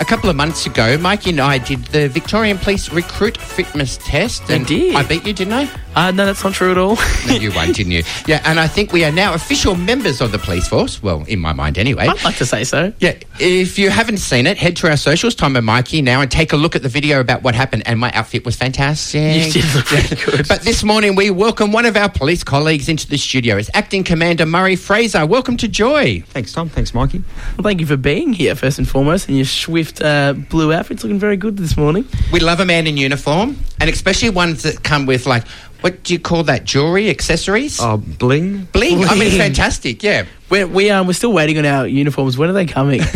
A couple of months ago, Mikey and I did the Victorian Police recruit fitness test. And did. I beat you, didn't I? Uh, no, that's not true at all. No, you won, didn't you? Yeah, and I think we are now official members of the police force. Well, in my mind, anyway. I'd like to say so. Yeah, if you haven't seen it, head to our socials, Tom and Mikey, now and take a look at the video about what happened. And my outfit was fantastic. You did look really good. But this morning, we welcome one of our police colleagues into the studio. It's Acting Commander Murray Fraser. Welcome to Joy. Thanks, Tom. Thanks, Mikey. Well, thank you for being here, first and foremost, and your swift uh, blue outfit's looking very good this morning. We love a man in uniform, and especially ones that come with, like, what do you call that? Jewelry, accessories? Oh, bling. Bling. I mean, bling. fantastic. Yeah. We're, we, um, we're still waiting on our uniforms. When are they coming?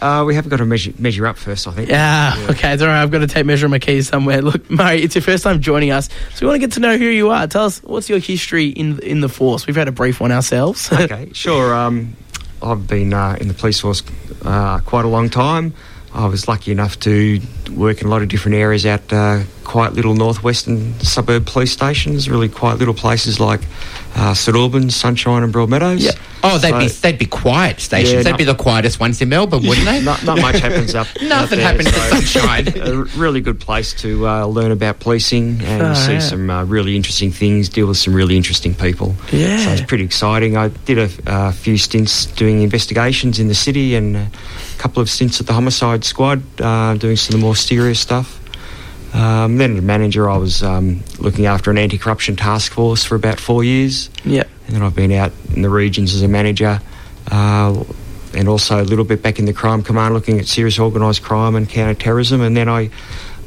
Uh, we haven't got to measure, measure up first, I think. yeah, okay, it's all right. I've got to take measure of my keys somewhere. Look, Murray, it's your first time joining us, so we want to get to know who you are. Tell us, what's your history in in the force? We've had a brief one ourselves. okay, sure. Um, I've been uh, in the police force uh, quite a long time. I was lucky enough to work in a lot of different areas out uh, quiet little northwestern suburb police stations, really quiet little places like uh, St Albans, Sunshine and Broadmeadows. Yeah. Oh, they'd be they'd be quiet stations. Yeah, they'd not- be the quietest ones in Melbourne, wouldn't they? Not, not much happens up. Nothing there, happens so Sunshine. a really good place to uh, learn about policing and Oh, see yeah. some uh, really interesting things, deal with some really interesting people. Yeah. So it's pretty exciting. I did a, a few stints doing investigations in the city and a couple of stints at the homicide squad uh, doing some of the more serious stuff. Um, then as a manager, I was um, looking after an anti-corruption task force for about four years. yeah. And then I've been out in the regions as a manager, uh, and also a little bit back in the crime command, looking at serious organised crime and counter-terrorism. And then I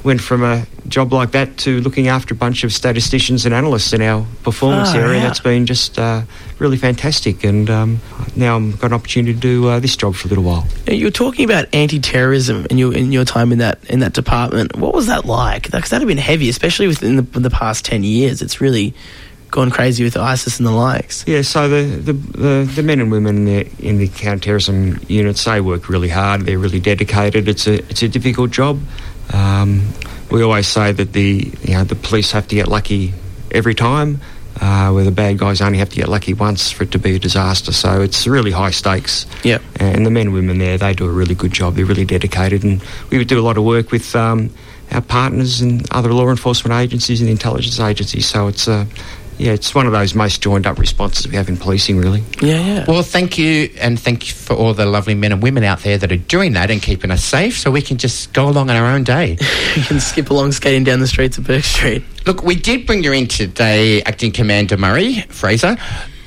went from a job like that to looking after a bunch of statisticians and analysts in our performance Oh, area. yeah. That's been just uh, really fantastic. And um, now I've got an opportunity to do uh, this job for a little while. Now, You were talking about anti-terrorism in your in your time in that in that department. What was that like? Because that'd have been heavy, especially within the, the past ten years. It's really gone crazy with ISIS and the likes. Yeah, so the, the, the, the men and women in the, in the counter-terrorism units, they work really hard. They're really dedicated. It's a it's a difficult job. Um, we always say that the you know the police have to get lucky every time, uh, where the bad guys only have to get lucky once for it to be a disaster. So it's really high stakes. Yep. And the men and women there, they do a really good job. They're really dedicated, and we do a lot of work with um, our partners and other law enforcement agencies and intelligence agencies. So it's uh, yeah, it's one of those most joined up responses we have in policing, really. Yeah, yeah. Well, thank you, and thank you for all the lovely men and women out there that are doing that and keeping us safe, so we can just go along on our own day. you can skip along skating down the streets of Bourke Street. Look, we did bring you in today, Acting Commander Murray Fraser.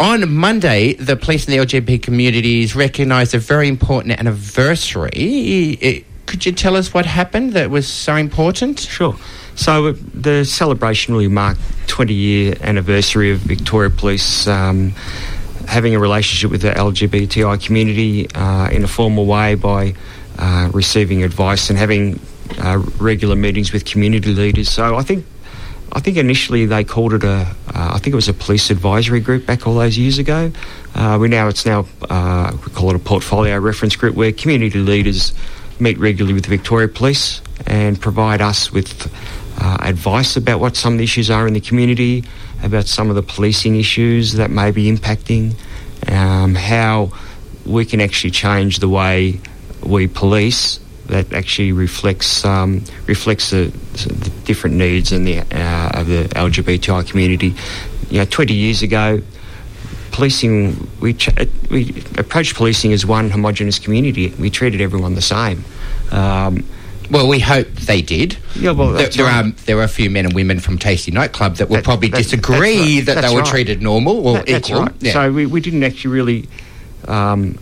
On Monday, the police and the LGBT communities recognised a very important anniversary. I- Could you tell us what happened that was so important? Sure. So uh, the celebration will mark 20 year anniversary of Victoria Police um, having a relationship with the LGBTI community uh, in a formal way by uh, receiving advice and having uh, regular meetings with community leaders. So I think. I think initially they called it a, uh, I think it was a police advisory group back all those years ago. Uh, we now it's now we call it a portfolio reference group where community leaders meet regularly with the Victoria Police and provide us with uh, advice about what some of the issues are in the community, about some of the policing issues that may be impacting, um, how we can actually change the way we police that actually reflects um, reflects the, the different needs and the uh, of the LGBTI community. You know, 20 years ago, policing we ch- we approached policing as one homogenous community. We treated everyone the same. Um, Well, we hope they did. Yeah, well, there, that's there right. are there are a few men and women from Tasty Nightclub that will That- probably that- disagree right. that That's they were right. treated normal or That- that's equal. right. Yeah. So we, we didn't actually really um,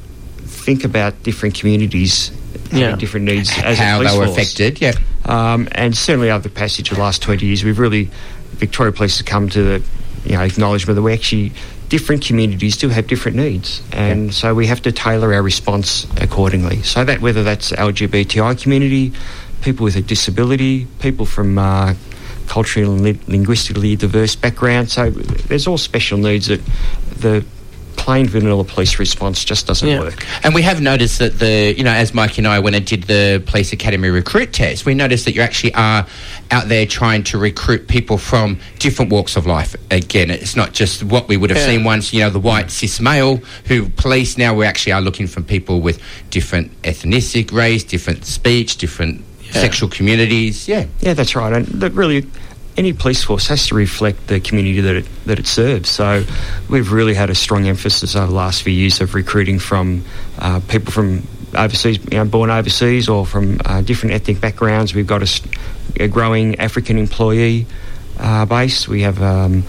think about different communities having Yeah. different needs as a how police they were force. affected. Yeah. Um, and certainly over the passage of the last 20 years, we've really, Victoria Police has come to the you know, acknowledgement that we actually, different communities do have different needs. And so we have to tailor our response accordingly. So that whether that's LGBTI community, people with a disability, people from uh, culturally and li- linguistically diverse backgrounds, So there's all special needs that the plain vanilla police response just doesn't Yeah. work. And we have noticed that the, you know, as Mike and I went and did the police academy recruit test, we noticed that you actually are out there trying to recruit people from different walks of life. Again, it's not just what we would have Yeah. seen once, you know, the white cis male who police. Now we actually are looking for people with different ethnicity, race, different speech, different sexual communities. Yeah. Yeah, that's right. And that really, any police force has to reflect the community that it, that it serves. So we've really had a strong emphasis over the last few years of recruiting from uh, people from overseas, you know, born overseas or from uh, different ethnic backgrounds. We've got a growing African employee uh, base. We have um,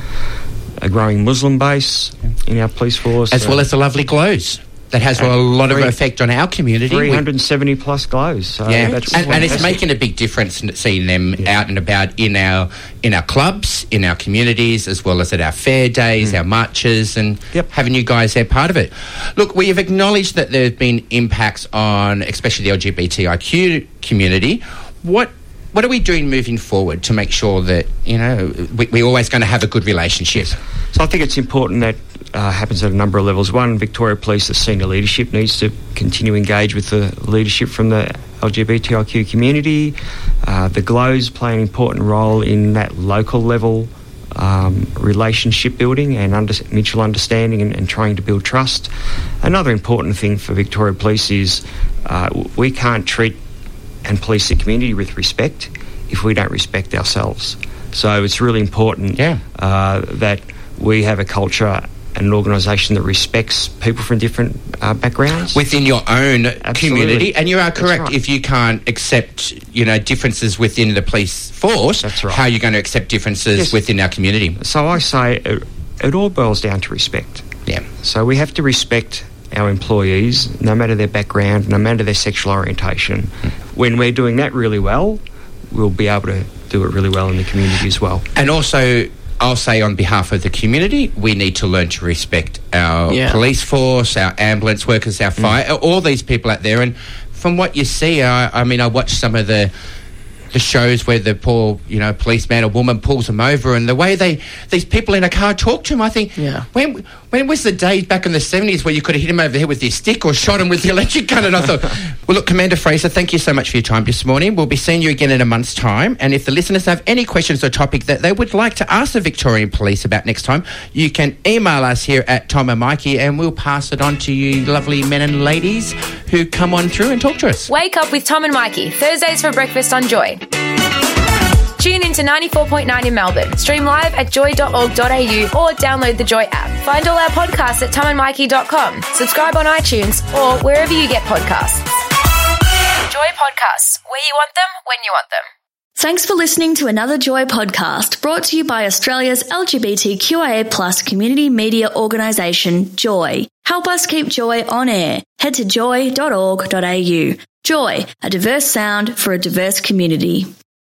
a growing Muslim base in our police force. As well as the lovely glows. That has a lot of effect on our community. 370 plus glows. So Yeah, that's and, and it's making a big difference seeing them out and about in our in our clubs, in our communities, as well as at our fair days, our marches, and Mm. Yep. having you guys there part of it. Look, we have acknowledged that there have been impacts on, especially the LGBTIQ community. What what are we doing moving forward to make sure that you know we, we're always going to have a good relationship? So I think it's important that uh, happens at a number of levels. One, Victoria Police, the senior leadership needs to continue engage with the leadership from the LGBTIQ community. Uh, the GLOWs play an important role in that local level um, relationship building and under, mutual understanding and, and trying to build trust. Another important thing for Victoria Police is uh, we can't treat and police the community with respect if we don't respect ourselves. So it's really important Yeah. uh, that we have a culture and an organisation that respects people from different uh, backgrounds. within your own Absolutely. community. And you are correct. right. If you can't accept, you know, differences within the police force, That's right. how are you going to accept differences Yes. within our community? so I say it, it all boils down to respect. Yeah. So we have to respect our employees, no matter their background, no matter their sexual orientation. When we're doing that really well, we'll be able to do it really well in the community as well. And also, I'll say on behalf of the community, we need to learn to respect our Yeah. police force, our ambulance workers, our mm. fire, all these people out there. And from what you see, I, I mean, I watched some of the the shows where the poor, you know, policeman or woman pulls them over, and the way they these people in a car talk to him, I think, Yeah. when when was the days back in the seventies where you could have hit him over the head with your stick or shot him with the electric gun? And I thought, well, look, Commander Fraser, thank you so much for your time this morning. We'll be seeing you again in a month's time, and if the listeners have any questions or topic that they would like to ask the Victorian Police about next time, you can email us here at Tom and Mikey, and we'll pass it on to you, lovely men and ladies who come on through and talk to us. Wake up with Tom and Mikey, Thursdays for breakfast on Joy. Tune in to 94.9 in Melbourne. Stream live at joy.org.au or download the Joy app. Find all our podcasts at tomandmikey.com. Subscribe on iTunes or wherever you get podcasts. Joy Podcasts, where you want them, when you want them. Thanks for listening to another Joy podcast brought to you by Australia's LGBTQIA plus community media organisation, Joy. Help us keep Joy on air. Head to joy.org.au. Joy, a diverse sound for a diverse community.